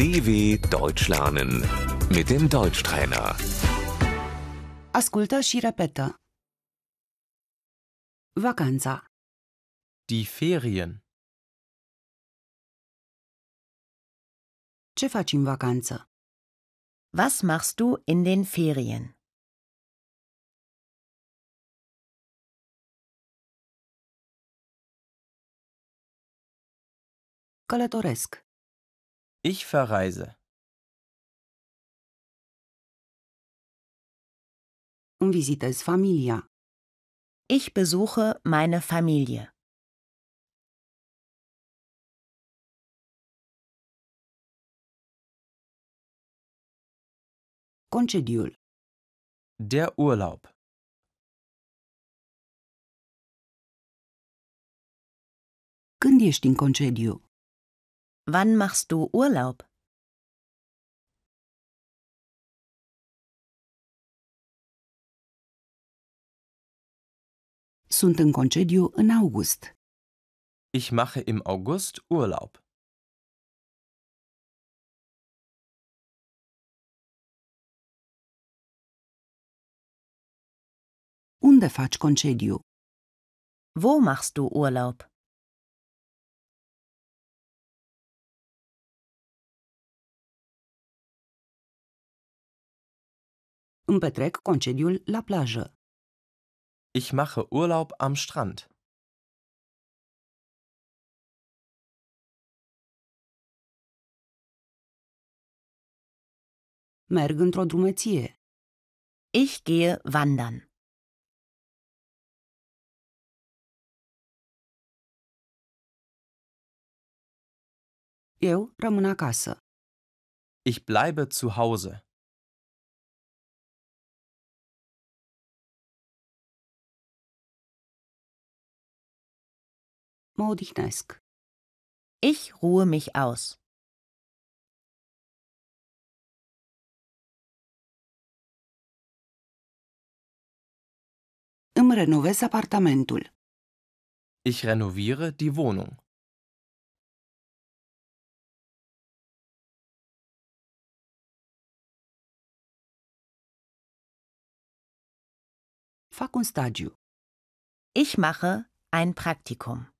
DW Deutsch lernen mit dem Deutschtrainer. Ascultă și repetă. Vacanța, Die Ferien. ce faci în vacanță? Was machst du in den Ferien? Călătoresc, Ich verreise. îmi vizitez familia, Ich besuche meine Familie. concediul, Der Urlaub. când ești în concediu? Wann machst du Urlaub? Sunt în concediu în august. Ich mache im August Urlaub. Unde faci concediu? Wo machst du Urlaub? Îmi petrec concediul la plajă. Ich mache Urlaub am Strand. Merg într-o drumeție. Ich gehe wandern. Eu rămân acasă. Ich bleibe zu Hause. Mă odihnesc. Ich ruhe mich aus. Îmi renovez apartamentul. Ich renoviere die Wohnung. Fac un stagiu. Ich mache ein Praktikum.